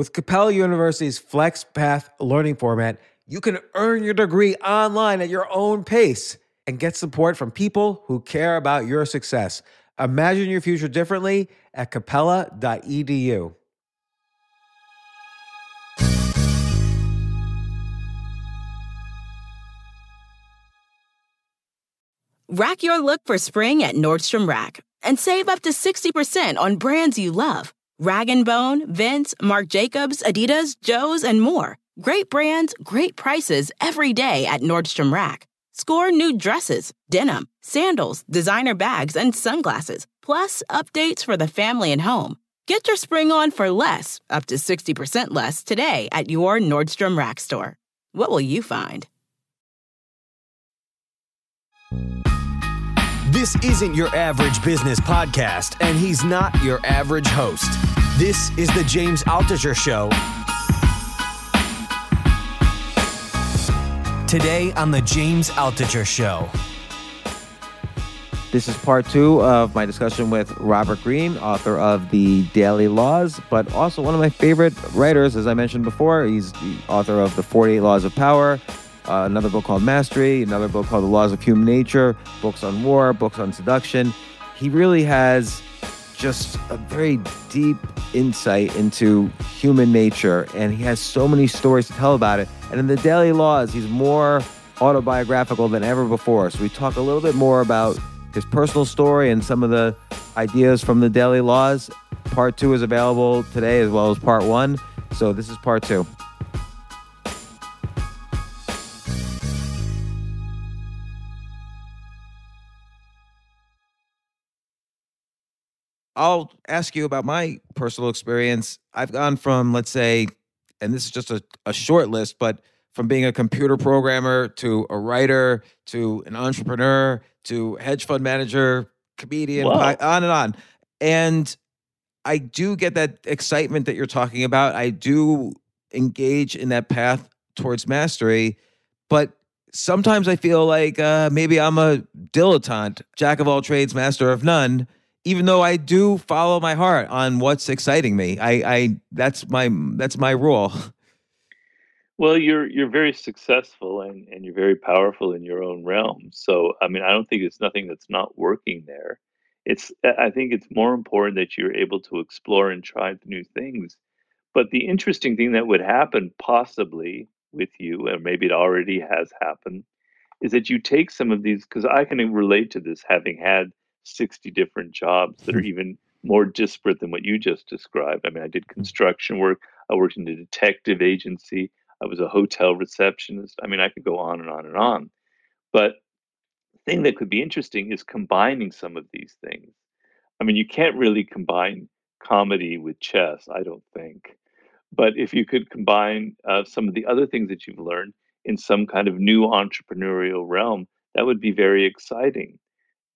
With Capella University's FlexPath learning format, you can earn your degree online at your own pace and get support from people who care about your success. Imagine your future differently at capella.edu. Rack your look for spring at Nordstrom Rack and save up to 60% on brands you love. Rag & Bone, Vince, Marc Jacobs, Adidas, Joe's, and more. Great brands, great prices every day at Nordstrom Rack. Score new dresses, denim, sandals, designer bags, and sunglasses, plus updates for the family and home. Get your spring on for less, up to 60% less, today at your Nordstrom Rack store. What will you find? This isn't your average business podcast, and he's not your average host. This is the James Altucher Show. Today on the James Altucher Show. This is part two of my discussion with Robert Greene, author of The Daily Laws, but also one of my favorite writers, as I mentioned before. He's the author of The 48 Laws of Power, uh, another book called Mastery, another book called The Laws of Human Nature, books on war, books on seduction. He really has just a very deep insight into human nature, and he has so many stories to tell about it. And in The Daily Laws, he's more autobiographical than ever before. So we talk a little bit more about his personal story and some of the ideas from The Daily Laws. Part two is available today as well as part one. So this is part two. I'll ask you about my personal experience. I've gone from, let's say, and this is just a, a short list, but from being a computer programmer to a writer to an entrepreneur to hedge fund manager, comedian, Wow. on and on. And I do get that excitement that you're talking about. I do engage in that path towards mastery, but sometimes I feel like uh, maybe I'm a dilettante, jack of all trades, master of none. Even though I do follow my heart on what's exciting me, I, I that's my that's my rule. Well, you're you're very successful and, and you're very powerful in your own realm. So, I mean, I don't think it's nothing that's not working there. It's I think it's more important that you're able to explore and try new things. But the interesting thing that would happen possibly with you, or maybe it already has happened, is that you take some of these because I can relate to this having had 60 different jobs that are even more disparate than what you just described. I mean, I did construction work, I worked in a detective agency, I was a hotel receptionist. I mean, I could go on and on and on. But the thing that could be interesting is combining some of these things. I mean, you can't really combine comedy with chess, I don't think. But if you could combine uh, some of the other things that you've learned in some kind of new entrepreneurial realm, that would be very exciting.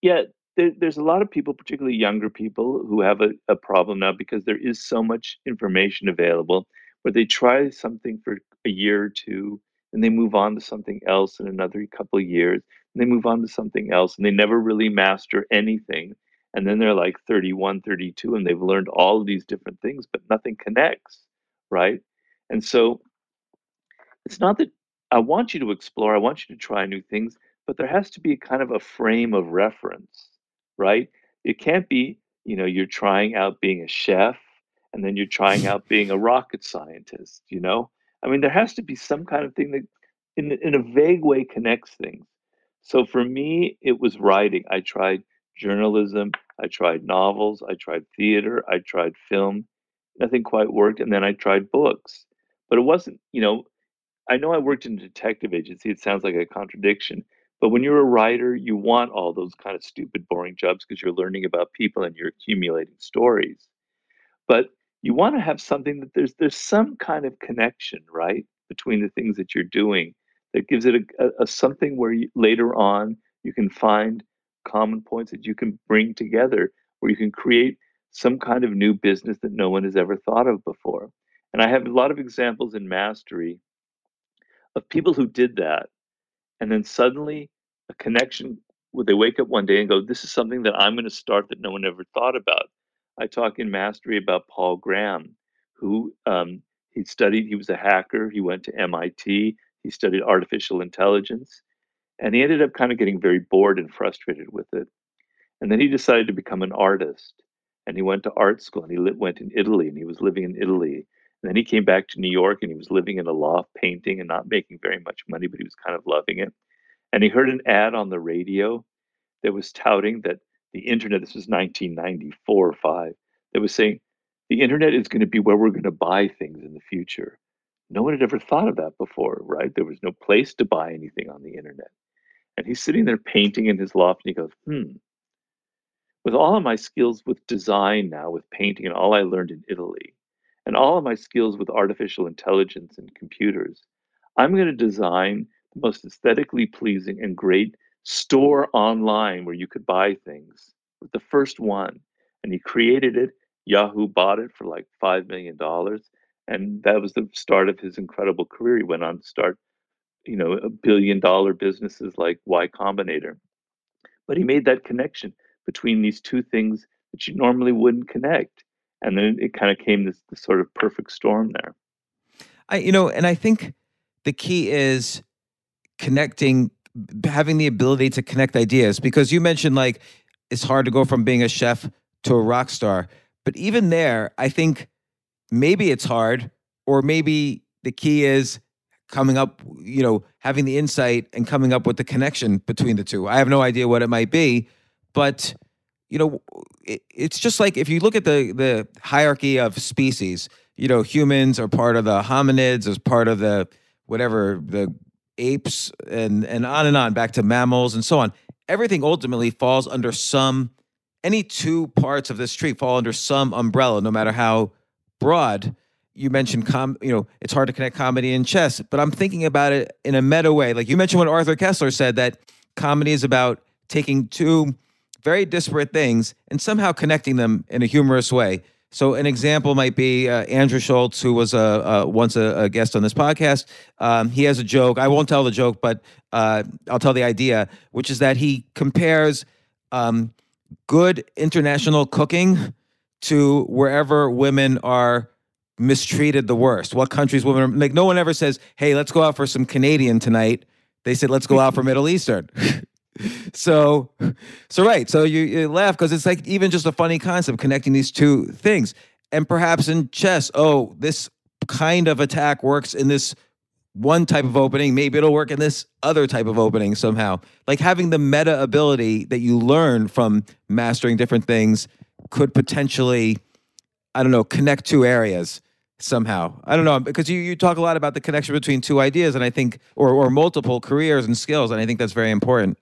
Yet there, there's a lot of people, particularly younger people, who have a, a problem now because there is so much information available where they try something for a year or two and they move on to something else in another couple of years and they move on to something else and they never really master anything and then they're like 31 32 and they've learned all of these different things but nothing connects right? And so it's not that i want you to explore i want you to try new things but there has to be kind of a frame of reference right it can't be you know you're trying out being a chef and then you're trying out being a rocket scientist you know i mean there has to be some kind of thing that in, in a vague way connects things so for me, it was writing. I tried journalism, I tried novels, I tried theater, I tried film. Nothing quite worked. And then I tried books. But it wasn't, you know, I know I worked in a detective agency. It sounds like a contradiction. But when you're a writer, you want all those kind of stupid, boring jobs because you're learning about people and you're accumulating stories. But you want to have something that there's there's some kind of connection, right, between the things that you're doing that gives it a, a, a something where you, later on you can find common points that you can bring together, where you can create some kind of new business that no one has ever thought of before. And I have a lot of examples in mastery of people who did that, and then suddenly a connection where they wake up one day and go, "This is something that I'm going to start that no one ever thought about." I talk in mastery about Paul Graham, who um, He studied, he was a hacker. He went to MIT. He studied artificial intelligence. And he ended up kind of getting very bored and frustrated with it. And then he decided to become an artist. And he went to art school and he lit, went in Italy and he was living in Italy. And then he came back to New York and he was living in a loft painting and not making very much money, but he was kind of loving it. And he heard an ad on the radio that was touting that the internet, this was 1994 or 5, that was saying the internet is going to be where we're going to buy things in the future. No one had ever thought of that before, right? There was no place to buy anything on the internet. And he's sitting there painting in his loft and he goes, hmm, with all of my skills with design now, with painting, and all I learned in Italy, and all of my skills with artificial intelligence and computers, I'm going to design most aesthetically pleasing and great store online where you could buy things. The first one. And he created it. Yahoo bought it for like $5 million. And that was the start of his incredible career. He went on to start, you know, a billion dollar businesses like Y Combinator. But he made that connection between these two things that you normally wouldn't connect. And then it kind of came this, this sort of perfect storm there. I, you know, and I think the key is connecting, having the ability to connect ideas because you mentioned like it's hard to go from being a chef to a rock star. But even there, I think maybe it's hard, or maybe the key is coming up, you know, having the insight and coming up with the connection between the two. I have no idea what it might be, but you know, it, it's just like if you look at the the hierarchy of species, you know, humans are part of the hominids, as part of the whatever the apes, and and on and on, back to mammals and so on. Everything ultimately falls under some. Any two parts of this tree fall under some umbrella, no matter how broad. You mentioned com, you know, it's hard to connect comedy and chess, but I'm thinking about it in a meta way. Like you mentioned when Arthur Koestler said that comedy is about taking two very disparate things and somehow connecting them in a humorous way. So an example might be uh, Andrew Schulz, who was a, once a, a, guest on this podcast. Um, he has a joke. I won't tell the joke, but uh, I'll tell the idea, which is that he compares um, good international cooking to wherever women are mistreated the worst. What countries women are like? No one ever says, "Hey, let's go out for some Canadian tonight." They said, "Let's go out for Middle Eastern." so so right so you, you laugh because it's like even just a funny concept connecting these two things and perhaps in chess oh this kind of attack works in this one type of opening maybe it'll work in this other type of opening somehow like having the meta ability that you learn from mastering different things could potentially i don't know connect two areas somehow. I don't know because you, you talk a lot about the connection between two ideas and I think or or multiple careers and skills and I think that's very important.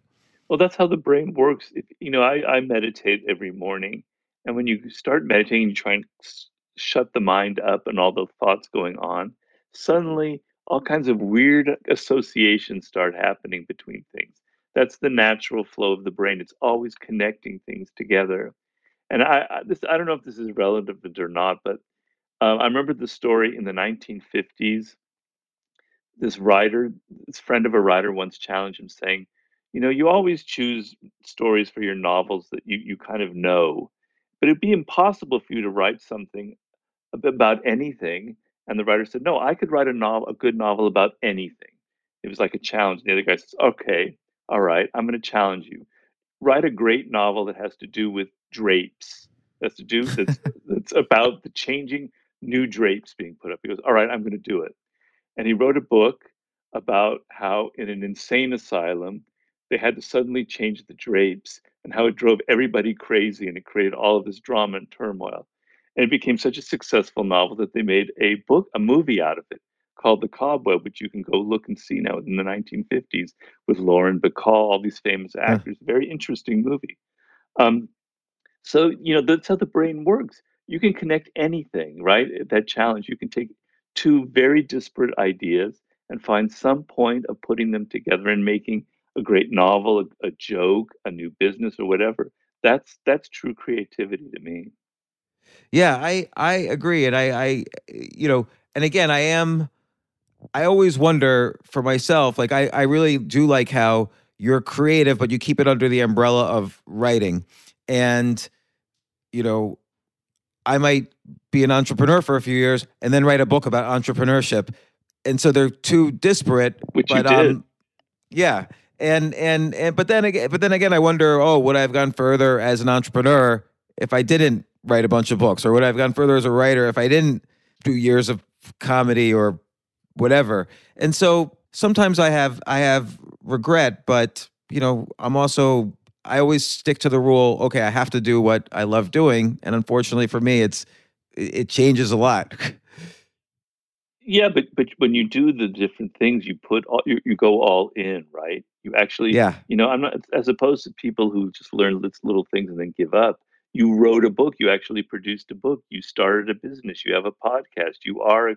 Well, that's how the brain works. You know, I, I meditate every morning, and when you start meditating, you try and shut the mind up and all the thoughts going on. Suddenly, all kinds of weird associations start happening between things. That's the natural flow of the brain. It's always connecting things together. And I, I this I don't know if this is relevant or not, but uh, I remember the story in the 1950s. This writer, this friend of a writer, once challenged him, saying, you know, you always choose stories for your novels that you, you kind of know, but it'd be impossible for you to write something about anything. And the writer said, No, I could write a novel, a good novel about anything. It was like a challenge. And the other guy says, Okay, all right, I'm going to challenge you. Write a great novel that has to do with drapes. That's to do that's that's about the changing new drapes being put up. He goes, All right, I'm going to do it. And he wrote a book about how in an insane asylum they had to suddenly change the drapes and how it drove everybody crazy and it created all of this drama and turmoil. And it became such a successful novel that they made a book, a movie out of it called The Cobweb, which you can go look and see now in the 1950s with Lauren Bacall, all these famous actors. Yeah. Very interesting movie. Um, so, you know, that's how the brain works. You can connect anything, right? That challenge. You can take two very disparate ideas and find some point of putting them together and making a great novel, a, a joke, a new business, or whatever. That's that's true creativity to me. Yeah, I I agree, and I I you know, and again, I am. I always wonder for myself, like I I really do like how you're creative, but you keep it under the umbrella of writing, and you know, I might be an entrepreneur for a few years and then write a book about entrepreneurship. And so they're two disparate. Which but, you did. Um, yeah. And, and and but then again but then again I wonder, oh, would I have gone further as an entrepreneur if I didn't write a bunch of books? Or would I have gone further as a writer if I didn't do years of comedy or whatever? And so sometimes I have I have regret, but you know, I'm also I always stick to the rule, okay, I have to do what I love doing. And unfortunately for me, it's it changes a lot. Yeah, but but when you do the different things, you put all you, you go all in, right? You actually, Yeah. you know, I'm not as opposed to people who just learn little things and then give up. You wrote a book. You actually produced a book. You started a business. You have a podcast. You are a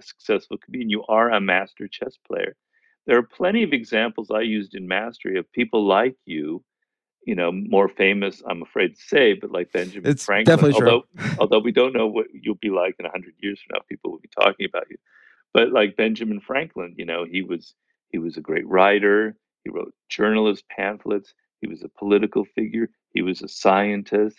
successful comedian. You are a master chess player. There are plenty of examples I used in Mastery of people like you you know, more famous, I'm afraid to say, but like Benjamin It's Franklin. definitely true. although, although we don't know what you'll be like in a hundred years from now, people will be talking about you. But like Benjamin Franklin, you know, he was he was a great writer. He wrote journalist pamphlets. He was a political figure. He was a scientist.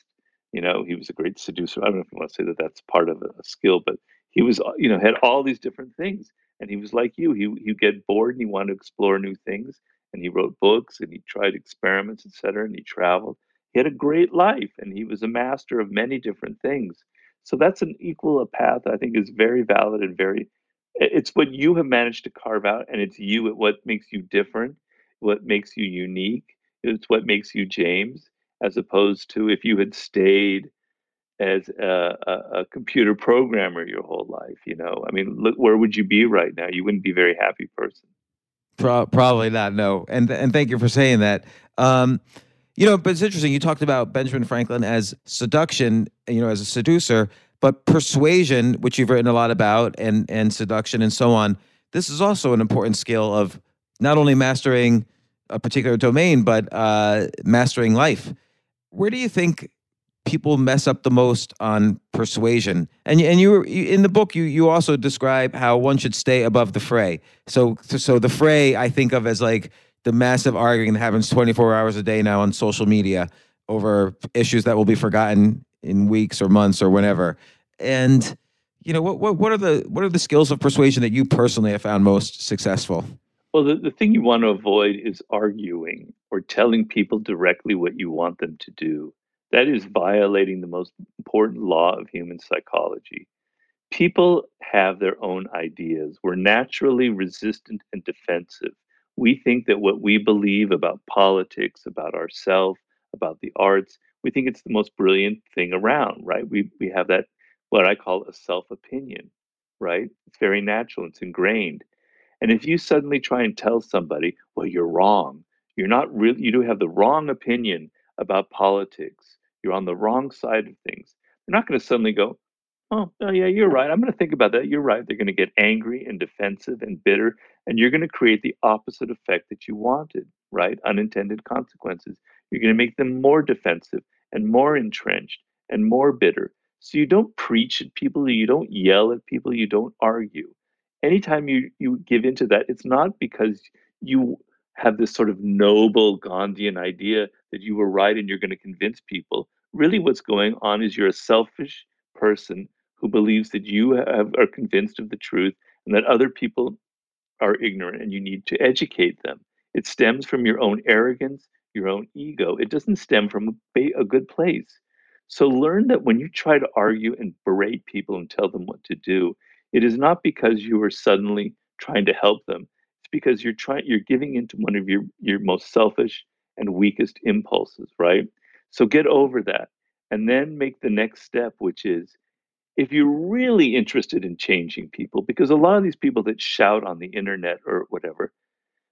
You know, he was a great seducer. I don't know if you want to say that that's part of a, a skill, but he was, you know, had all these different things. And he was like you. He he get bored and he wanted to explore new things and he wrote books and he tried experiments, etc. And he traveled. He had a great life, and he was a master of many different things. So that's an equal a path I think is very valid and very. It's what you have managed to carve out, and it's you. What makes you different, what makes you unique. It's what makes you James, as opposed to if you had stayed as a, a, a computer programmer your whole life. You know, I mean, look, where would you be right now? You wouldn't be a very happy person. Pro- probably not. No, and and thank you for saying that. Um, you know, but it's interesting. You talked about Benjamin Franklin as seduction, you know, as a seducer, but persuasion, which you've written a lot about, and and seduction and so on. This is also an important skill of not only mastering a particular domain, but uh, mastering life. Where do you think people mess up the most on persuasion? And and you, you in the book you you also describe how one should stay above the fray. So so the fray I think of as like the massive arguing that happens 24 hours a day now on social media over issues that will be forgotten in weeks or months or whenever. And you know what what what are the what are the skills of persuasion that you personally have found most successful? Well, the, the thing you want to avoid is arguing or telling people directly what you want them to do. That is violating the most important law of human psychology. People have their own ideas. We're naturally resistant and defensive. We think that what we believe about politics, about ourselves, about the arts, we think it's the most brilliant thing around, right? We, we have that, what I call a self opinion, right? It's very natural, it's ingrained. And if you suddenly try and tell somebody, well, you're wrong, you're not really, you do have the wrong opinion about politics, you're on the wrong side of things, they're not going to suddenly go, oh, oh, yeah, you're right. I'm going to think about that. You're right. They're going to get angry and defensive and bitter, and you're going to create the opposite effect that you wanted, right? Unintended consequences. You're going to make them more defensive and more entrenched and more bitter. So you don't preach at people, you don't yell at people, you don't argue anytime you you give into that it's not because you have this sort of noble gandhian idea that you were right and you're going to convince people. Really what's going on is you're a selfish person who believes that you have, are convinced of the truth and that other people are ignorant and you need to educate them. It stems from your own arrogance your own ego. It doesn't stem from a, a good place. So learn that when you try to argue and berate people and tell them what to do it is not because you are suddenly trying to help them. Because you're trying you're giving into one of your your most selfish and weakest impulses, right? So get over that and then make the next step which is if you're really interested in changing people because a lot of these people that shout on the internet or whatever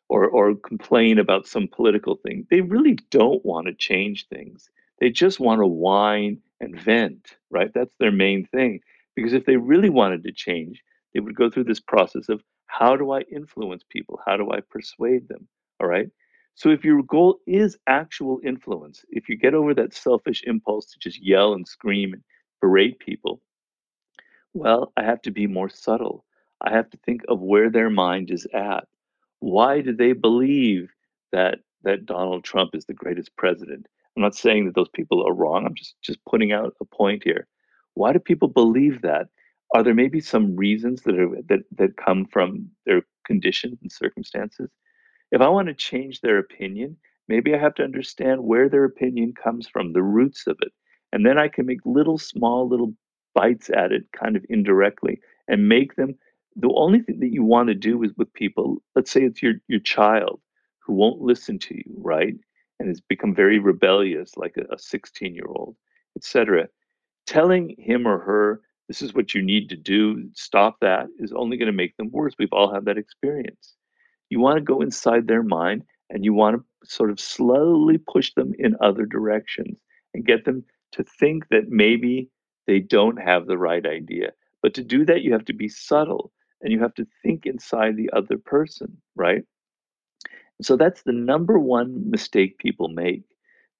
or or complain about some political thing. They really don't want to change things. They just want to whine and vent, right? That's their main thing. Because if they really wanted to change, they would go through this process of how do I influence people? How do I persuade them? All right. So if your goal is actual influence, if you get over that selfish impulse to just yell and scream and berate people, well, I have to be more subtle. I have to think of where their mind is at. Why do they believe that that Donald Trump is the greatest president? I'm not saying that those people are wrong. I'm just just putting out a point here. Why do people believe that? Are there maybe some reasons that are that that come from their conditions and circumstances? If I want to change their opinion, maybe I have to understand where their opinion comes from, the roots of it. And then I can make little small little bites at it kind of indirectly and make them the only thing that you want to do is with people, let's say it's your your child who won't listen to you, right? And has become very rebellious, like a 16 year old, etc. Telling him or her, this is what you need to do, stop that, is only going to make them worse. We've all had that experience. You want to go inside their mind and you want to sort of slowly push them in other directions and get them to think that maybe they don't have the right idea. But to do that, you have to be subtle and you have to think inside the other person, right? So that's the number one mistake people make.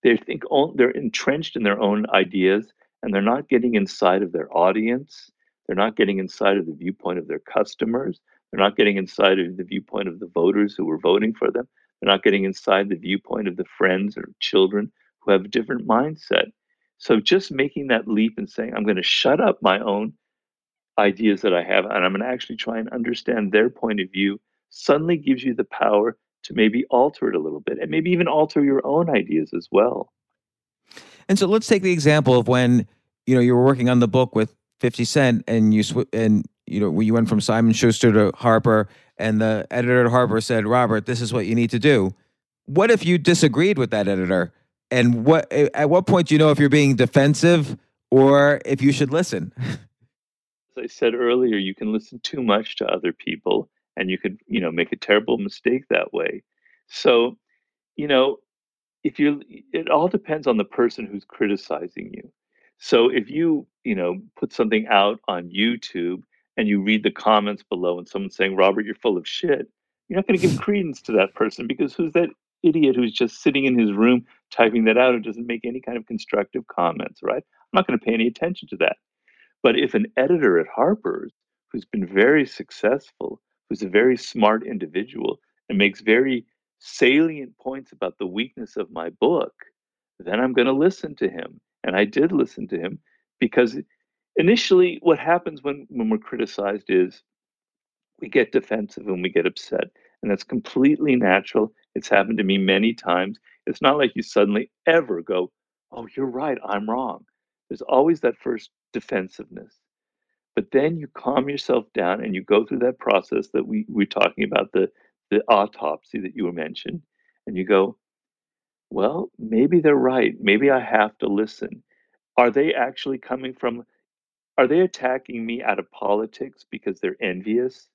They think they're entrenched in their own ideas and they're not getting inside of their audience. They're not getting inside of the viewpoint of their customers. They're not getting inside of the viewpoint of the voters who were voting for them. They're not getting inside the viewpoint of the friends or children who have a different mindset. So just making that leap and saying, I'm going to shut up my own ideas that I have, and I'm going to actually try and understand their point of view, suddenly gives you the power to maybe alter it a little bit and maybe even alter your own ideas as well. And so let's take the example of when you know you were working on the book with 50 Cent and you sw- and you know you went from Simon Schuster to Harper and the editor at Harper said, "Robert, this is what you need to do." What if you disagreed with that editor? And what at what point do you know if you're being defensive or if you should listen? As I said earlier, you can listen too much to other people and you could, you know, make a terrible mistake that way. So, you know, if you it all depends on the person who's criticizing you. So if you, you know, put something out on YouTube and you read the comments below and someone's saying, Robert, you're full of shit, you're not going to give credence to that person because who's that idiot who's just sitting in his room typing that out and doesn't make any kind of constructive comments, right? I'm not going to pay any attention to that. But if an editor at Harper's who's been very successful, who's a very smart individual, and makes very salient points about the weakness of my book, then I'm going to listen to him. And I did listen to him because initially, what happens when, when we're criticized is we get defensive and we get upset. And that's completely natural. It's happened to me many times. It's not like you suddenly ever go, Oh, you're right, I'm wrong. There's always that first defensiveness. But then you calm yourself down and you go through that process that we we're talking about the the autopsy that you were mentioned, and you go, well, maybe they're right. Maybe I have to listen. Are they actually coming from? Are they attacking me out of politics because they're envious?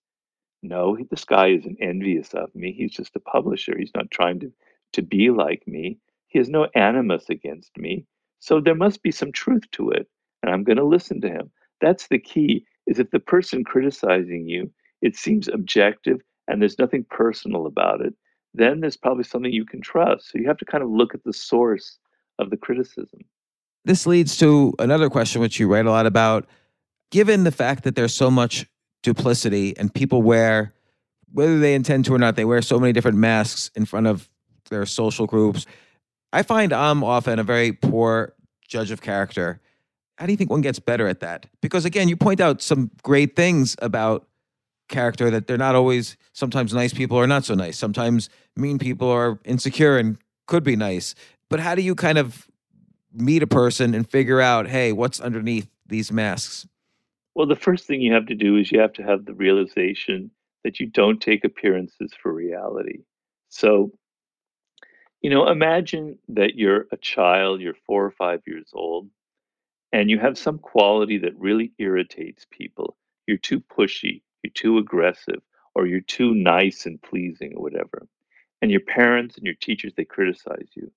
No, this guy isn't envious of me. He's just a publisher. He's not trying to to be like me. He has no animus against me. So there must be some truth to it and I'm going to listen to him. That's the key is if the person criticizing you, it seems objective and there's nothing personal about it, then there's probably something you can trust. So you have to kind of look at the source of the criticism. This leads to another question which you write a lot about. Given the fact that there's so much duplicity and people wear whether they intend to or not, they wear so many different masks in front of their social groups. I find I'm often a very poor judge of character how do you think one gets better at that? Because again, you point out some great things about character that they're not always sometimes nice people are not so nice. Sometimes mean people are insecure and could be nice. But how do you kind of meet a person and figure out, hey, what's underneath these masks? Well, the first thing you have to do is you have to have the realization that you don't take appearances for reality. So, you know, imagine that you're a child, you're four or five years old, and you have some quality that really irritates people, you're too pushy, you're too aggressive, or you're too nice and pleasing or whatever. And your parents and your teachers, they criticize you.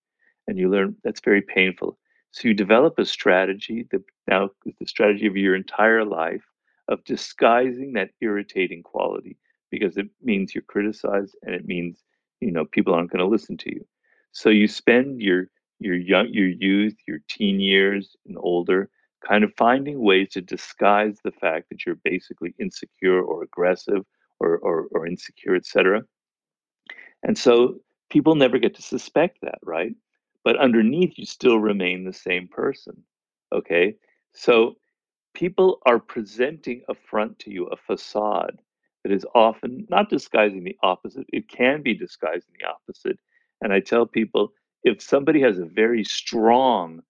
And you learn that's very painful. So you develop a strategy that now is the strategy of your entire life of disguising that irritating quality because it means you're criticized and it means you know people aren't going to listen to you. So you spend your your young your youth, your teen years and older, kind of finding ways to disguise the fact that you're basically insecure or aggressive or or, or insecure, etc. And so people never get to suspect that, right? But underneath, you still remain the same person. Okay, so people are presenting a front to you, a facade that is often not disguising the opposite. It can be disguising the opposite. And I tell people if somebody has a very strong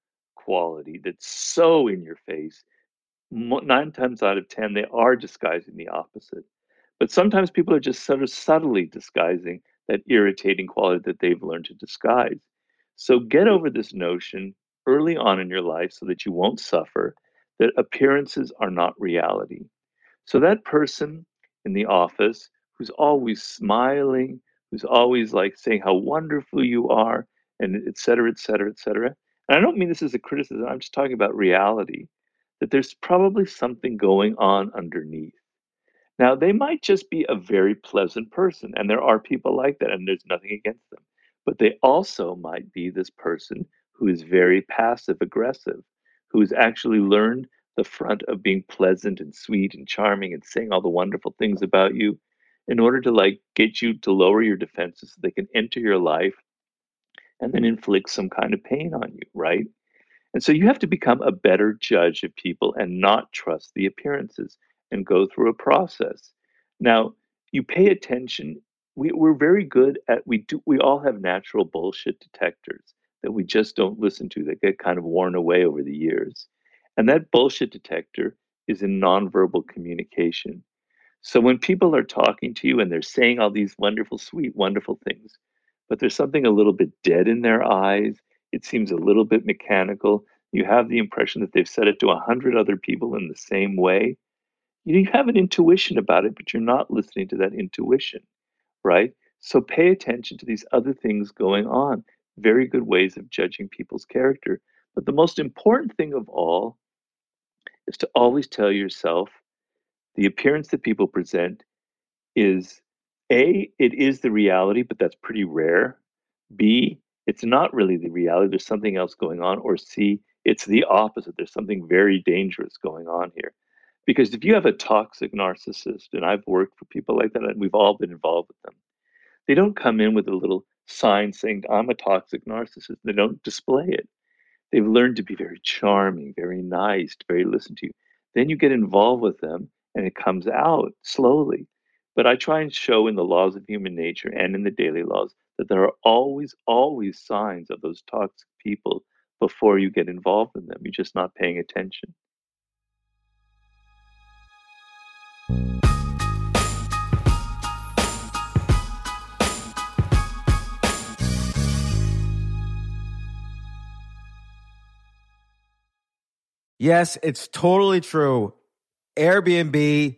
quality that's so in your face, nine times out of 10, they are disguising the opposite. But sometimes people are just sort of subtly disguising that irritating quality that they've learned to disguise. So get mm. over this notion early on in your life so that you won't suffer that appearances are not reality. So that person in the office who's always smiling, who's always like saying how wonderful you are, and et cetera, et cetera, et cetera. And I don't mean this as a criticism, I'm just talking about reality, that there's probably something going on underneath. Now, they might just be a very pleasant person, and there are people like that, and there's nothing against them. But they also might be this person who is very passive aggressive, who's actually learned the front of being pleasant and sweet and charming and saying all the wonderful things about you in order to like get you to lower your defenses so they can enter your life and then inflict some kind of pain on you, right? And so you have to become a better judge of people and not trust the appearances and go through a process. Now, you pay attention. We, we're very good at we do we all have natural bullshit detectors that we just don't listen to that get kind of worn away over the years. And that bullshit detector is in nonverbal communication. So when people are talking to you and they're saying all these wonderful, sweet, wonderful things, but there's something a little bit dead in their eyes, it seems a little bit mechanical. You have the impression that they've said it to a hundred other people in the same way. You have an intuition about it, but you're not listening to that intuition, right? So pay attention to these other things going on. Very good ways of judging people's character. But the most important thing of all is to always tell yourself the appearance that people present is A, it is the reality, but that's pretty rare. B, it's not really the reality, there's something else going on. Or C, it's the opposite, there's something very dangerous going on here. Because if you have a toxic narcissist, and I've worked for people like that, and we've all been involved with them, they don't come in with a little sign saying, I'm a toxic narcissist. They don't display it. They've learned to be very charming, very nice, very listen to you. Then you get involved with them and it comes out slowly. But I try and show in the laws of human nature and in the daily laws that there are always, always signs of those toxic people before you get involved in them. You're just not paying attention. Yes, it's totally true. Airbnb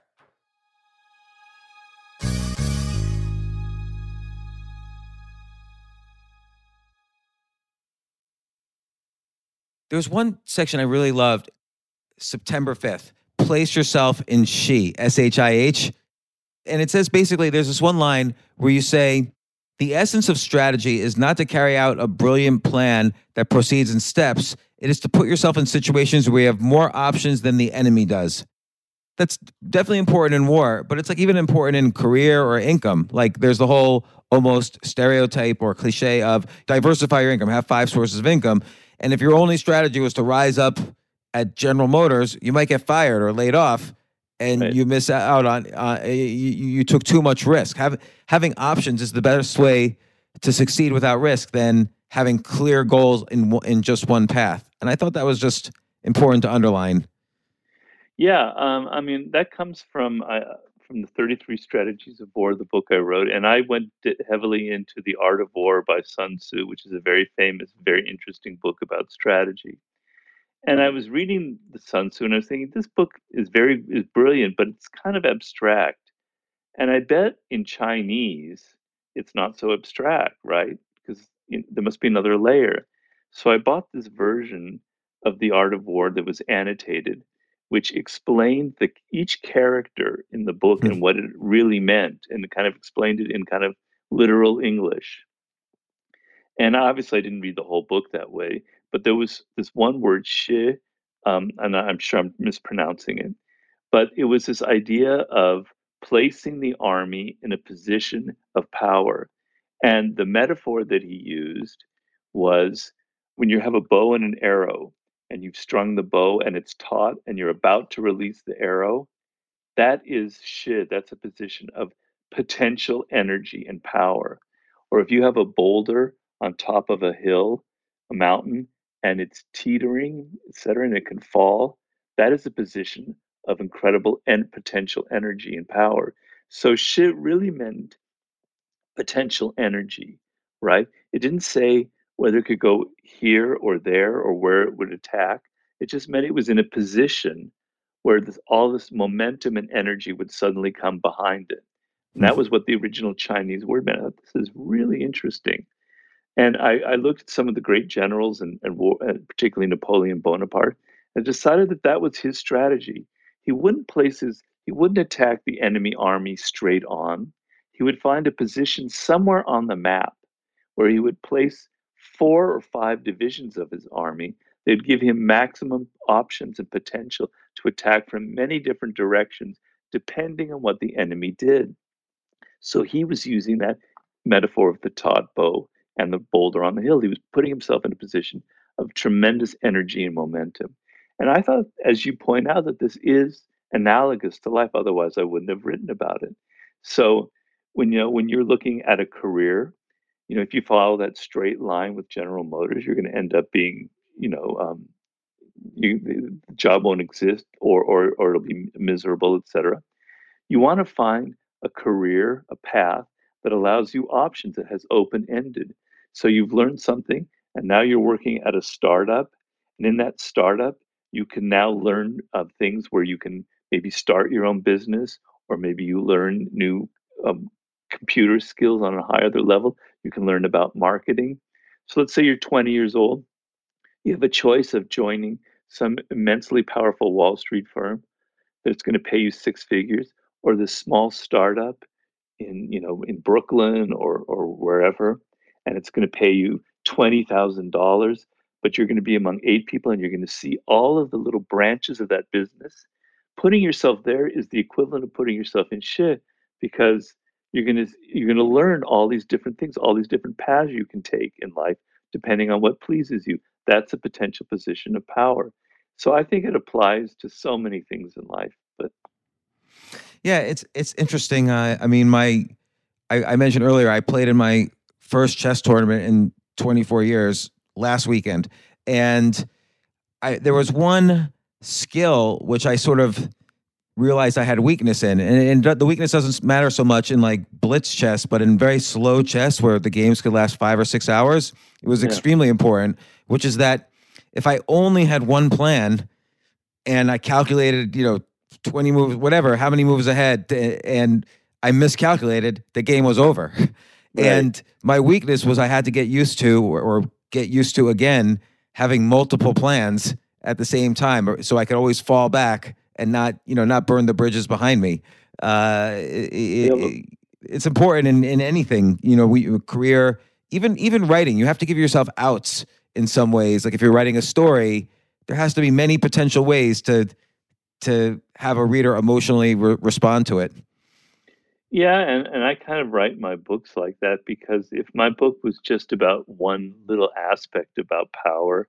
There was one section I really loved September 5th. Place yourself in she, S H I H. And it says basically there's this one line where you say, the essence of strategy is not to carry out a brilliant plan that proceeds in steps. It is to put yourself in situations where you have more options than the enemy does. That's definitely important in war, but it's like even important in career or income. Like there's the whole almost stereotype or cliche of diversify your income, have five sources of income. And if your only strategy was to rise up at General Motors, you might get fired or laid off, and right. you miss out on. Uh, you, you took too much risk. Have, having options is the best way to succeed without risk than having clear goals in in just one path. And I thought that was just important to underline. Yeah, um, I mean that comes from uh, from the 33 Strategies of War, the book I wrote, and I went heavily into The Art of War by Sun Tzu, which is a very famous, very interesting book about strategy. And I was reading the Sun Tzu, and I was thinking, this book is very is brilliant, but it's kind of abstract. And I bet in Chinese, it's not so abstract, right? Because you know, there must be another layer. So I bought this version of The Art of War that was annotated which explained the each character in the book and hmm. what it really meant and kind of explained it in kind of literal English. And obviously I didn't read the whole book that way, but there was this one word shi, um, and I'm sure I'm mispronouncing it, but it was this idea of placing the army in a position of power. And the metaphor that he used was when you have a bow and an arrow, and you've strung the bow and it's taut and you're about to release the arrow, that is shi. That's a position of potential energy and power. Or if you have a boulder on top of a hill, a mountain, and it's teetering, etc., and it can fall, that is a position of incredible and potential energy and power. So shi really meant potential energy, right? It didn't say whether it could go here or there or where it would attack. It just meant it was in a position where this, all this momentum and energy would suddenly come behind it. And that hmm. was what the original Chinese word meant. This is really interesting. And I, I looked at some of the great generals and, and, war, and particularly Napoleon Bonaparte and decided that that was his strategy. He wouldn't place his, he wouldn't attack the enemy army straight on. He would find a position somewhere on the map where he would place four or five divisions of his army, they'd give him maximum options and potential to attack from many different directions, depending on what the enemy did. So he was using that metaphor of the taut bow and the boulder on the hill. He was putting himself in a position of tremendous energy and momentum. And I thought, as you point out, that this is analogous to life. Otherwise, I wouldn't have written about it. So when you know when you're looking at a career you know, if you follow that straight line with General Motors, you're going to end up being, you know, um, you, the job won't exist or, or, or it'll be miserable, etc. You want to find a career, a path that allows you options that has open ended. So you've learned something and now you're working at a startup. And in that startup, you can now learn uh, things where you can maybe start your own business or maybe you learn new um, computer skills on a higher level. You can learn about marketing. So let's say you're 20 years old. You have a choice of joining some immensely powerful Wall Street firm that's going to pay you six figures, or this small startup in you know in Brooklyn or or wherever, and it's going to pay you twenty thousand dollars. But you're going to be among eight people, and you're going to see all of the little branches of that business. Putting yourself there is the equivalent of putting yourself in shi because you're going to you're going to learn all these different things, all these different paths you can take in life, depending on what pleases you. That's a potential position of power. So I think it applies to so many things in life. But yeah, it's it's interesting. Uh, I mean, my I, I mentioned earlier I played in my first chess tournament in 24 years last weekend, and I there was one skill which I sort of realized I had weakness in. And, and, the weakness doesn't matter so much in like blitz chess, but in very slow chess where the games could last five or six hours, it was yeah. extremely important, which is that if I only had one plan and I calculated, you know, 20 moves, whatever, how many moves ahead, and I miscalculated, the game was over. Right. And my weakness was I had to get used to or, or get used to again having multiple plans at the same time so I could always fall back and not you know not burn the bridges behind me. Uh, it, it, it's important in, in anything you know we career even even writing you have to give yourself outs in some ways. Like if you're writing a story there has to be many potential ways to to have a reader emotionally re- respond to it. Yeah and, and i kind of write my books like that because if my book was just about one little aspect about power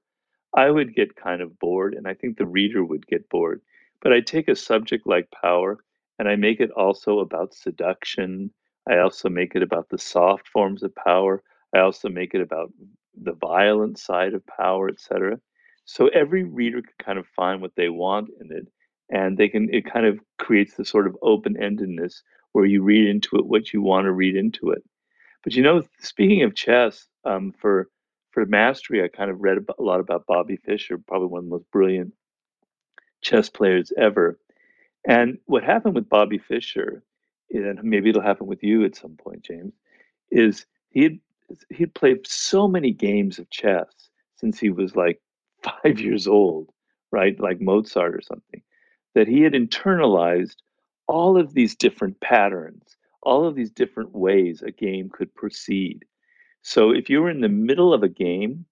i would get kind of bored and i think the reader would get bored but I take a subject like power and I make it also about seduction. I also make it about the soft forms of power. I also make it about the violent side of power, etc. So every reader can kind of find what they want in it, and they can. It kind of creates the sort of open-endedness where you read into it what you want to read into it. But you know, speaking of chess, um, for for mastery, I kind of read a lot about Bobby Fischer, probably one of the most brilliant chess players ever. And what happened with Bobby Fischer, and maybe it'll happen with you at some point, James, is he'd he'd played so many games of chess since he was like five years old, right? Like Mozart or something, that he had internalized all of these different patterns, all of these different ways a game could proceed. So if you were in the middle of a game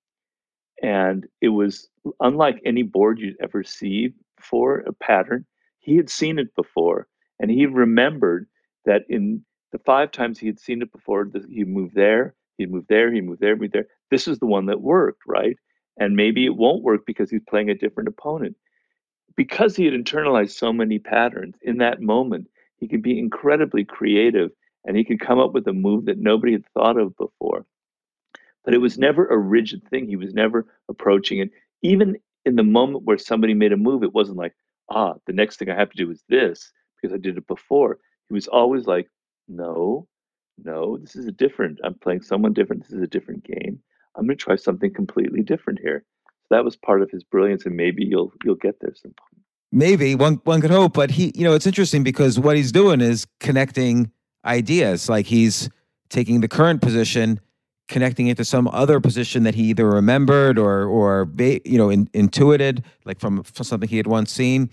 and it was unlike any board you'd ever see for a pattern. He had seen it before, and he remembered that in the five times he had seen it before, he moved there, he moved there, he moved there, moved there. This is the one that worked, right? And maybe it won't work because he's playing a different opponent. Because he had internalized so many patterns in that moment, he could be incredibly creative and he could come up with a move that nobody had thought of before. But it was never a rigid thing. He was never approaching it. Even in the moment where somebody made a move, it wasn't like, ah, the next thing I have to do is this because I did it before. He was always like, no, no, this is a different. I'm playing someone different. This is a different game. I'm going to try something completely different here. So that was part of his brilliance, and maybe you'll you'll get there some point. Maybe one one could hope, but he, you know, it's interesting because what he's doing is connecting ideas. Like he's taking the current position connecting it to some other position that he either remembered or or you know in, intuited like from, from something he had once seen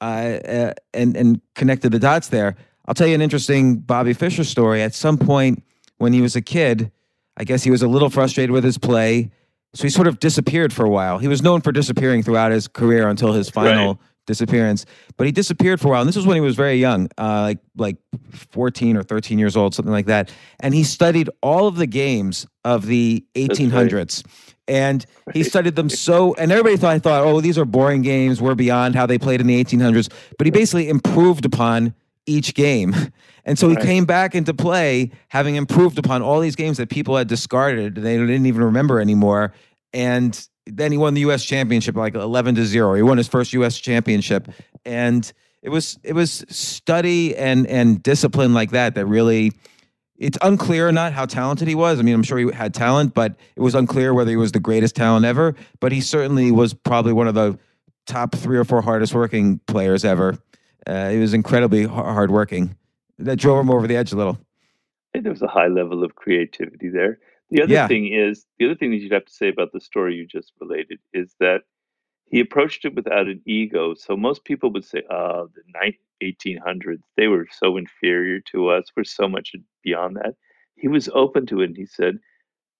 uh, uh, and and connected the dots there. I'll tell you an interesting bobby fischer story. At some point when he was a kid i guess he was a little frustrated with his play so he sort of disappeared for a while. He was known for disappearing throughout his career until his final right disappearance. But he disappeared for a while, and this was when he was very young, uh, like like 14 or 13 years old, something like that. And he studied all of the games of the 1800s. And he studied them so, and everybody thought, I thought, oh, these are boring games. We're beyond how they played in the 1800s. But he basically improved upon each game. And so he right. came back into play, having improved upon all these games that people had discarded, and they didn't even remember anymore. And then he won the U.S. championship like eleven to zero. He won his first U.S. championship, and it was it was study and and discipline like that that really. It's unclear or not how talented he was. I mean, I'm sure he had talent, but it was unclear whether he was the greatest talent ever. But he certainly was probably one of the top three or four hardest working players ever. Uh, he was incredibly hard working. That drove him over the edge a little. There was a high level of creativity there. The other Yeah. thing is, the other thing that you'd have to say about the story you just related is that he approached it without an ego. So most people would say, "Oh, the ni- 1800s, they were so inferior to us. We're so much beyond that." He was open to it, and he said,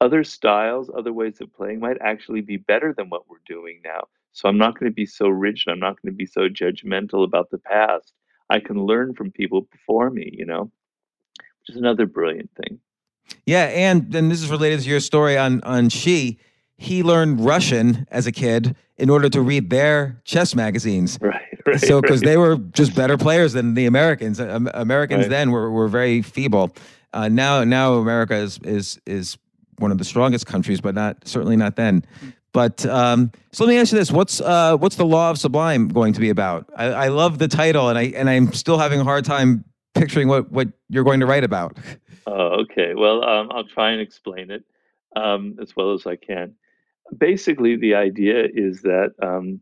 "Other styles, other ways of playing might actually be better than what we're doing now. So I'm not going to be so rigid. I'm not going to be so judgmental about the past. I can learn from people before me. You know, which is another brilliant thing." Yeah, and then this is related to your story on on shi. He learned Russian as a kid in order to read their chess magazines. Right. Right. so because right. they were just better players than the Americans. Um, Americans Right. then were, were very feeble. Uh, now now America is is is one of the strongest countries, but not certainly not then. But um, so let me ask you this: What's uh, what's the law of sublime going to be about? I, I love the title, and I and I'm still having a hard time picturing what what you're going to write about. Oh, okay. Well, um, I'll try and explain it um, as well as I can. Basically, the idea is that um,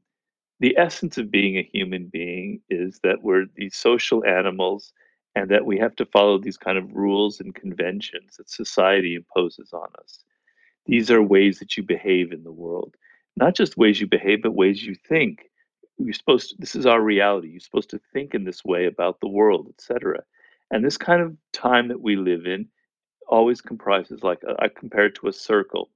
the essence of being a human being is that we're these social animals and that we have to follow these kind of rules and conventions that society imposes on us. These are ways that you behave in the world, not just ways you behave, but ways you think. You're supposed to, this is our reality. You're supposed to think in this way about the world, etc. And this kind of time that we live in always comprises like uh, I compare it to a circle.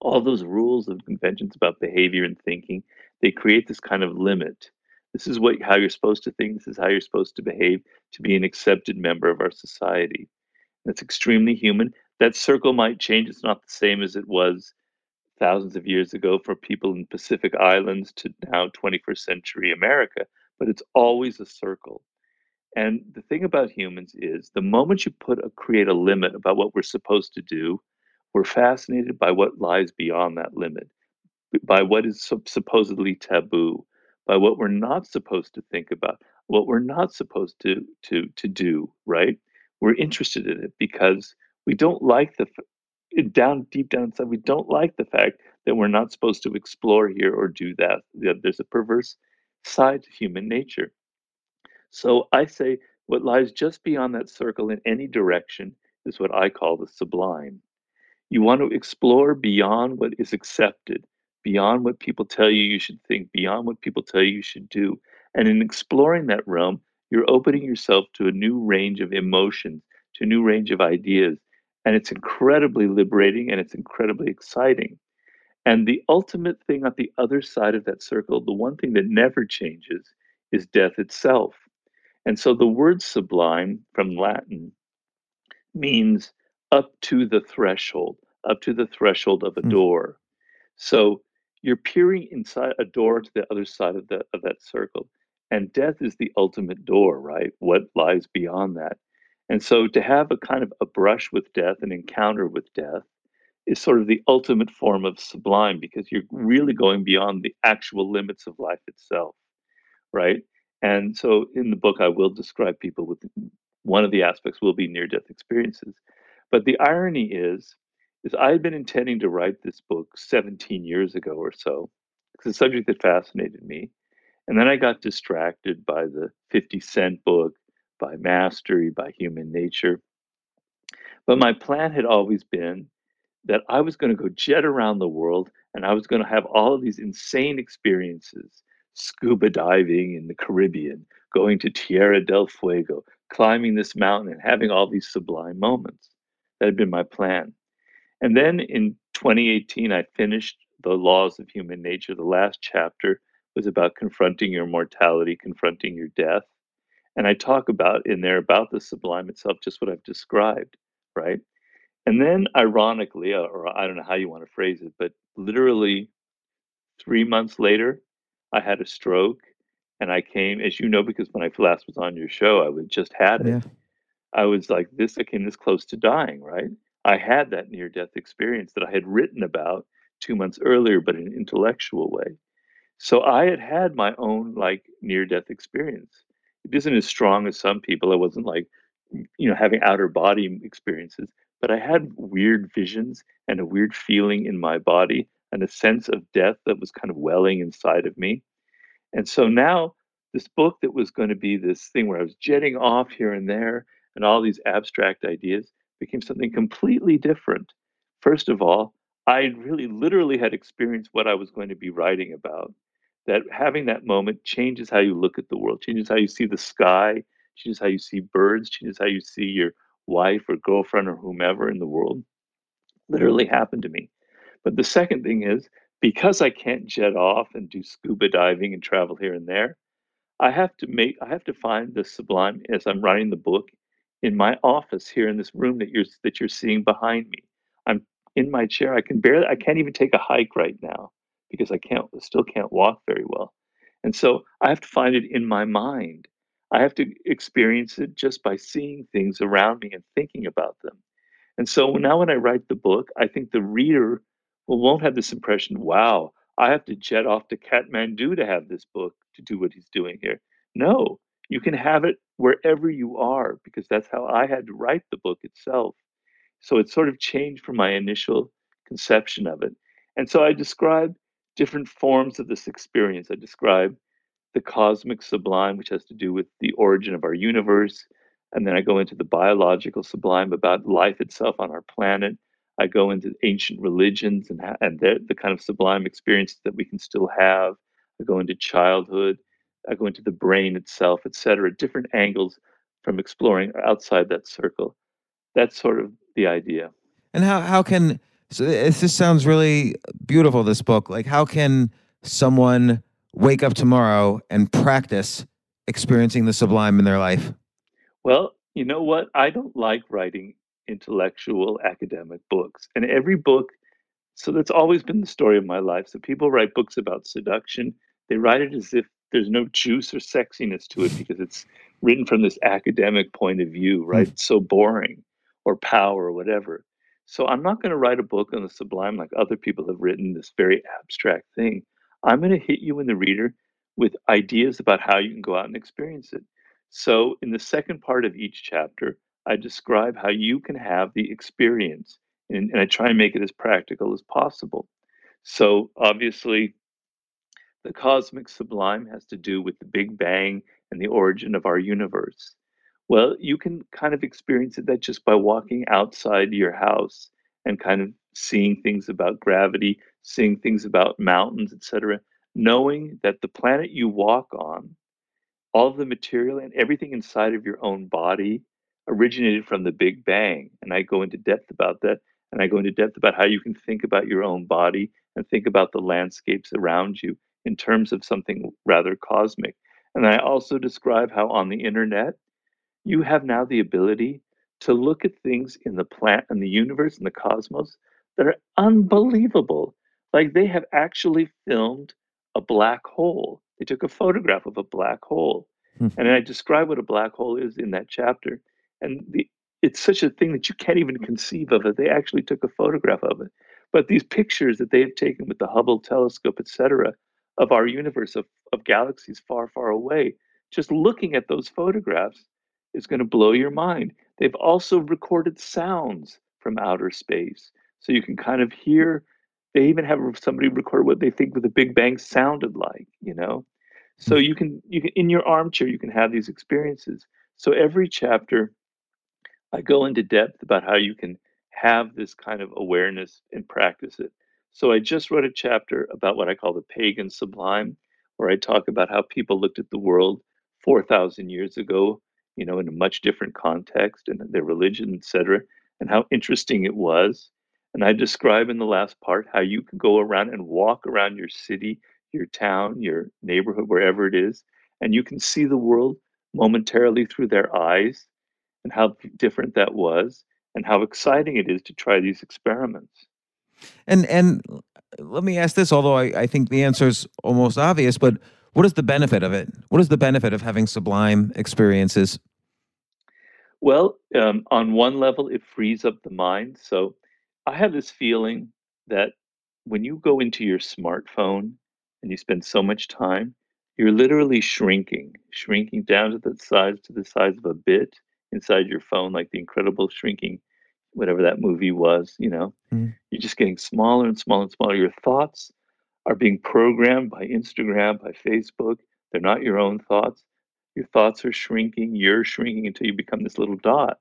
All those rules and conventions about behavior and thinking, they create this kind of limit. This is what how you're supposed to think. This is how you're supposed to behave to be an accepted member of our society. That's extremely human. That circle might change. It's not the same as it was thousands of years ago for people in Pacific Islands to now 21st century America, but it's always a circle. And the thing about humans is the moment you put a create a limit about what we're supposed to do, we're fascinated by what lies beyond that limit, by what is sup- supposedly taboo, by what we're not supposed to think about, what we're not supposed to to to do, right? We're interested in it because we don't like the down deep down inside we don't like the fact that we're not supposed to explore here or do that. That There's a perverse side to human nature. So I say what lies just beyond that circle in any direction is what I call the sublime. You want to explore beyond what is accepted, beyond what people tell you you should think, beyond what people tell you you should do. And in exploring that realm, you're opening yourself to a new range of emotions, to a new range of ideas. And it's incredibly liberating and it's incredibly exciting. And the ultimate thing at the other side of that circle, the one thing that never changes, is death itself. And so the word sublime from Latin means up to the threshold, up to the threshold of a Hmm. door. So you're peering inside a door to the other side of the of that circle. And death is the ultimate door, right? What lies beyond that? And so to have a kind of a brush with death, an encounter with death, is sort of the ultimate form of sublime because you're really going beyond the actual limits of life itself right? And so in the book, I will describe people with one of the aspects will be near death experiences. But the irony is, is I had been intending to write this book 17 years ago or so. It's a subject that fascinated me. And then I got distracted by the 50 Cent book, by Mastery, by Human Nature. But my plan had always been that I was going to go jet around the world and I was going to have all of these insane experiences scuba diving in the Caribbean, going to Tierra del Fuego, climbing this mountain, and having all these sublime moments. That had been my plan. And then in 2018, I finished The Laws of Human Nature. The last chapter was about confronting your mortality, confronting your death. And I talk about in there about the sublime itself, just what I've described, right? And then, ironically, or I don't know how you want to phrase it, but literally three months later, I had a stroke. And I came, as you know, because when I last was on your show, I was just had it. Yeah. I was like this, I came this close to dying, right? I had that near death experience that I had written about two months earlier, but in an intellectual way. So I had had my own like near death experience. It isn't as strong as some people. I wasn't like, you know, having outer body experiences, but I had weird visions and a weird feeling in my body and a sense of death that was kind of welling inside of me. And so now this book that was going to be this thing where I was jetting off here and there and all these abstract ideas became something completely different. First of all, I really literally had experienced what I was going to be writing about. That having that moment changes how you look at the world, changes how you see the sky, changes how you see birds, changes how you see your wife or girlfriend or whomever in the world. Literally happened to me. But the second thing is because I can't jet off and do scuba diving and travel here and there, I have to make I have to find the sublime as I'm writing the book in my office here in this room that you're that you're seeing behind me. I'm in my chair. I can barely I can't even take a hike right now because I can't still can't walk very well. And so I have to find it in my mind. I have to experience it just by seeing things around me and thinking about them. And so now when I write the book, I think the reader won't have this impression, wow, I have to jet off to Kathmandu to have this book to do what he's doing here. No, you can have it wherever you are because that's how I had to write the book itself. So it sort of changed from my initial conception of it. And so I describe different forms of this experience. I describe the cosmic sublime, which has to do with the origin of our universe. And then I go into the biological sublime about life itself on our planet. I go into ancient religions and, and the, the kind of sublime experiences that we can still have. I go into childhood. I go into the brain itself, et cetera, different angles from exploring outside that circle. That's sort of the idea. And how, how can, so eh, this sounds really beautiful, this book. Like, how can someone wake up tomorrow and practice experiencing the sublime in their life? Well, you know what? I don't like writing intellectual academic books. And every book, so that's always been the story of my life. So people write books about seduction, they write it as if there's no juice or sexiness to it because it's written from this academic point of view, right? Mm. It's so boring or power or whatever. So I'm not going to write a book on the sublime like other people have written this very abstract thing. I'm going to hit you in the reader with ideas about how you can go out and experience it. So in the second part of each chapter, I describe how you can have the experience and, and I try and make it as practical as possible. So obviously, the cosmic sublime has to do with the Big Bang and the origin of our universe. Well, you can kind of experience it that just by walking outside your house and kind of seeing things about gravity, seeing things about mountains, etc., knowing that the planet you walk on, all of the material and everything inside of your own body originated from the Big Bang. And I go into depth about that. And I go into depth about how you can think about your own body and think about the landscapes around you in terms of something rather cosmic. And I also describe how on the internet, you have now the ability to look at things in the plant and the universe and the cosmos that are unbelievable. Like they have actually filmed a black hole. They took a photograph of a black hole. Hmm. And I describe what a black hole is in that chapter. And the, it's such a thing that you can't even conceive of it. They actually took a photograph of it. But these pictures that they have taken with the Hubble telescope, et cetera, of our universe of, of galaxies far, far away. Just looking at those photographs is going to blow your mind. They've also recorded sounds from outer space. So you can kind of hear, they even have somebody record what they think the Big Bang sounded like, you know? So hmm. you can, you can, in your armchair, you can have these experiences. So every chapter, I go into depth about how you can have this kind of awareness and practice it. So I just wrote a chapter about what I call the pagan sublime, where I talk about how people looked at the world 4,000 years ago, you know, in a much different context and their religion, etc., and how interesting it was. And I describe in the last part how you can go around and walk around your city, your town, your neighborhood, wherever it is, and you can see the world momentarily through their eyes and how different that was and how exciting it is to try these experiments. And and let me ask this, although I, I think the answer is almost obvious, but what is the benefit of it? What is the benefit of having sublime experiences? Well, um, on one level, it frees up the mind. So I have this feeling that when you go into your smartphone and you spend so much time, you're literally shrinking, shrinking down to the size to the size of a bit inside your phone, like the incredible shrinking, whatever that movie was, you know. Mhm. You're just getting smaller and smaller and smaller. Your thoughts are being programmed by Instagram, by Facebook. They're not your own thoughts. Your thoughts are shrinking, you're shrinking until you become this little dot,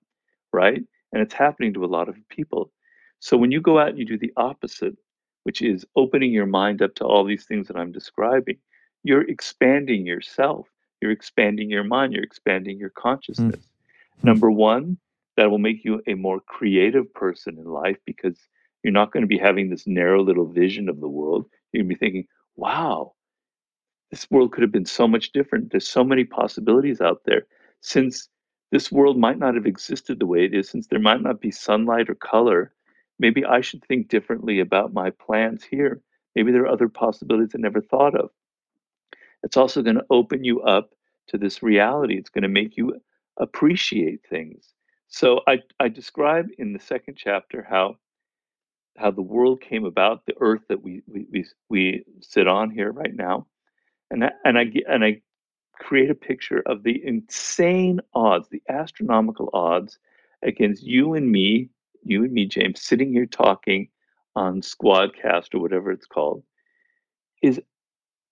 right? And it's happening to a lot of people. So when you go out and you do the opposite, which is opening your mind up to all these things that I'm describing, you're expanding yourself. You're expanding your mind. You're expanding your consciousness. Number one, that will make you a more creative person in life because you're not going to be having this narrow little vision of the world. You're going to be thinking, wow, this world could have been so much different. There's so many possibilities out there. Since this world might not have existed the way it is, since there might not be sunlight or color, maybe I should think differently about my plans here. Maybe there are other possibilities I never thought of. It's also going to open you up to this reality. It's going to make you appreciate things. So I, I describe in the second chapter how how the world came about, the earth that we we, we, we sit on here right now, and I, and I and I create a picture of the insane odds, the astronomical odds against you and me, you and me, James, sitting here talking on Squadcast or whatever it's called, is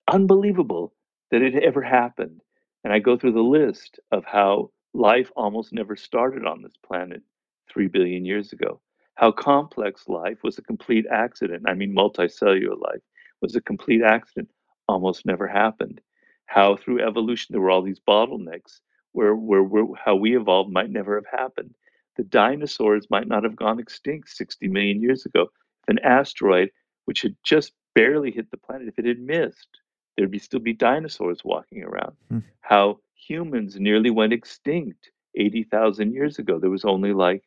unbelievable that it ever happened. And I go through the list of how life almost never started on this planet three billion years ago. How complex life was a complete accident. I mean, multicellular life was a complete accident, almost never happened. How through evolution there were all these bottlenecks where, where, where how we evolved might never have happened. The dinosaurs might not have gone extinct 60 million years ago. An asteroid, which had just barely hit the planet, if it had missed, there'd be still be dinosaurs walking around. Hmm. How humans nearly went extinct 80,000 years ago. There was only like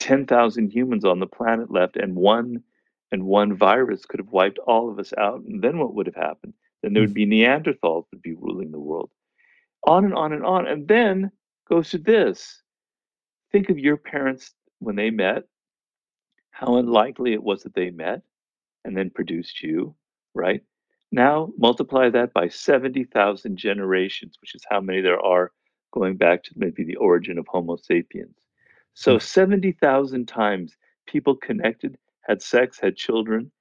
10,000 humans on the planet left and one and one virus could have wiped all of us out and then what would have happened? Then there would mm. be Neanderthals would be ruling the world. On and on and on. And then goes to this. Think of your parents when they met, how unlikely it was that they met and then produced you, right? Now multiply that by 70,000 generations, which is how many there are going back to maybe the origin of Homo sapiens. So hmm. 70,000 times people connected, had sex, had children,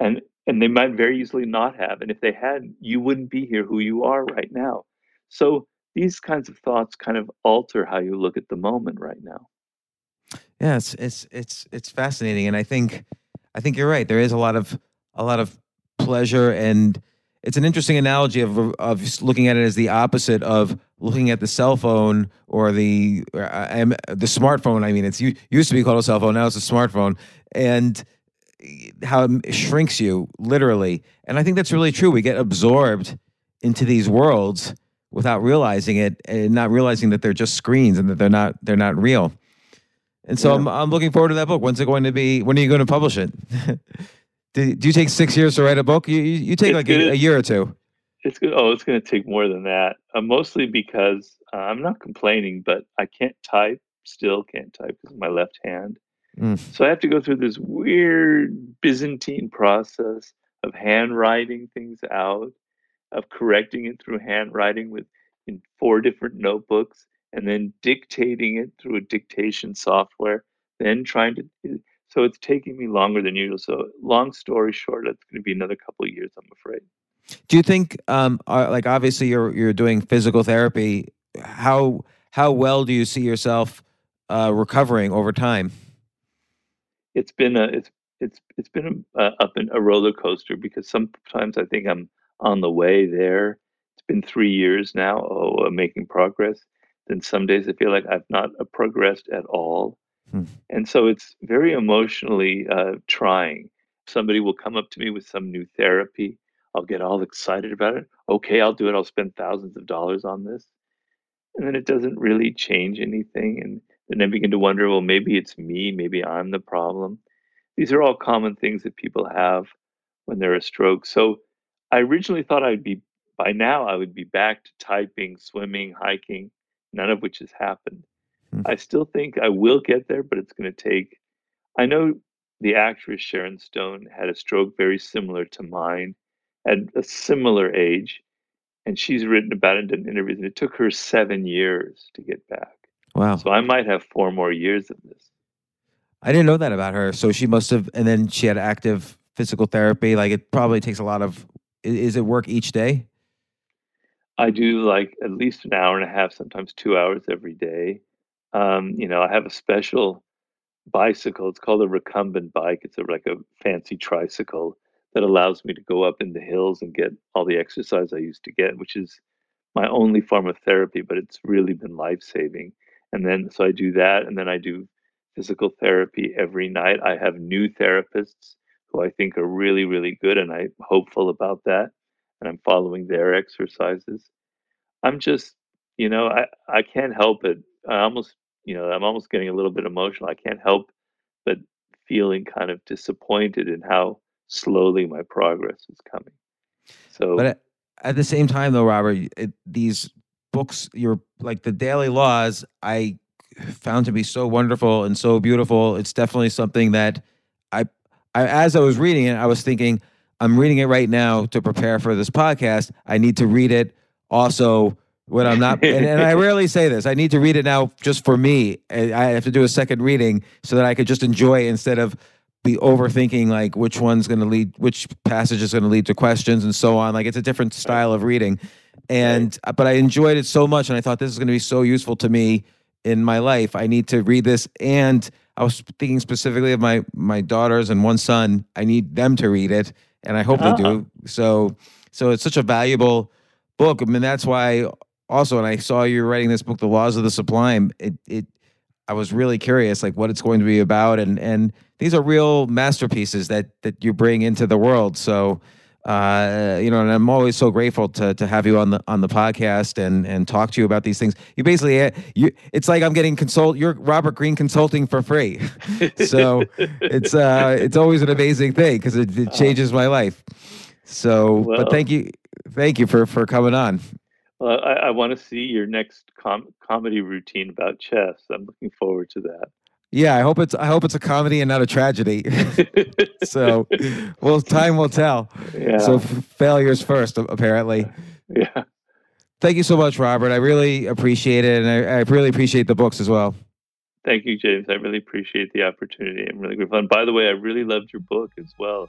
and and they might very easily not have. And if they hadn't, you wouldn't be here who you are right now. So these kinds of thoughts kind of alter how you look at the moment right now. Yeah, it's it's it's it's fascinating, and I think I think you're right. There is a lot of a lot of pleasure, and it's an interesting analogy of of looking at it as the opposite of looking at the cell phone or the or am the smartphone. I mean, it's used to be called a cell phone, now it's a smartphone, and how it shrinks you literally. And I think that's really true. We get absorbed into these worlds without realizing it, and not realizing that they're just screens and that they're not they're not real. And so Yeah. I'm I'm looking forward to that book. When's it going to be? When are you going to publish it? do, do you take six years to write a book? You you, you take It's like a, a year or two. It's good. Oh, it's going to take more than that. Uh, mostly because uh, I'm not complaining, but I can't type. Still can't type because of my left hand. Mm. So I have to go through this weird Byzantine process of handwriting things out, of correcting it through handwriting with in four different notebooks, and then dictating it through a dictation software. Then trying to. So it's taking me longer than usual. So long story short, it's going to be another couple of years, I'm afraid. Do you think, um, uh, like obviously you're you're doing physical therapy? How how well do you see yourself uh, recovering over time? it's been a it's it's it's been a, up in a roller coaster because sometimes I think I'm on the way there. It's been three years now. Oh, I'm making progress. Then some days I feel like I've not uh, progressed at all, Hmm. and so it's very emotionally uh, trying. Somebody will come up to me with some new therapy. I'll get all excited about it. Okay, I'll do it. I'll spend thousands of dollars on this, and then it doesn't really change anything. And then I begin to wonder, well, maybe it's me. Maybe I'm the problem these are all common things that people have when they're a stroke. So I originally thought I'd be by now I would be back to typing, swimming, hiking, none of which has happened. Hmm. I still think I will get there, but it's going to take I know the actress Sharon Stone had a stroke very similar to mine at a similar age. And she's written about it in interviews, and it took her seven years to get back. Wow. So I might have four more years of this. I didn't know that about her. So she must have, and then she had active physical therapy. Like it probably takes a lot of. Is it work each day? I do like at least an hour and a half, sometimes two hours every day. Um, you know, I have a special bicycle. It's called a recumbent bike. It's a, like a fancy tricycle that allows me to go up in the hills and get all the exercise I used to get, which is my only form of therapy, but it's really been life saving. And then, so I do that, and then I do physical therapy every night. I have new therapists who I think are really, really good, and I'm hopeful about that. And I'm following their exercises. I'm just, you know, I, I can't help it. I almost, you know, I'm almost getting a little bit emotional. I can't help but feeling kind of disappointed in how slowly my progress is coming. So, but at, at the same time, though, Robert, it, these books, you're like the Daily Laws, I found to be so wonderful and so beautiful. It's definitely something that I, I, as I was reading it, I was thinking, I'm reading it right now to prepare for this podcast. I need to read it also when I'm not, and, and, I rarely say this. I need to read it now just for me. I have to do a second reading so that I could just enjoy instead of be overthinking like which one's going to lead, which passage is going to lead to questions and so on. Like it's a different style of reading, and but I enjoyed it so much, and I thought this is going to be so useful to me in my life. I need to read this, and I was thinking specifically of my my daughters and one son. I need them to read it, and I hope they do. Uh-huh. So, so it's such a valuable book. I mean, that's why also, and I saw you writing this book, The Laws of the Sublime. It it I was really curious, like what it's going to be about, and and these are real masterpieces that that you bring into the world. So, uh, you know, and I'm always so grateful to to have you on the on the podcast and and talk to you about these things. You basically, uh, you it's like I'm getting consult. You're Robert Greene consulting for free. so it's uh it's always an amazing thing because it, it changes my life. So, well, but thank you, thank you for for coming on. Well, I, I want to see your next com- comedy routine about chess. I'm looking forward to that. Yeah, I hope it's I hope it's a comedy and not a tragedy. so, well, time will tell. Yeah. So failures first, apparently. Yeah. Thank you so much, Robert. I really appreciate it, and I, I really appreciate the books as well. Thank you, James. I really appreciate the opportunity. I'm really fun. By the way, I really loved your book as well.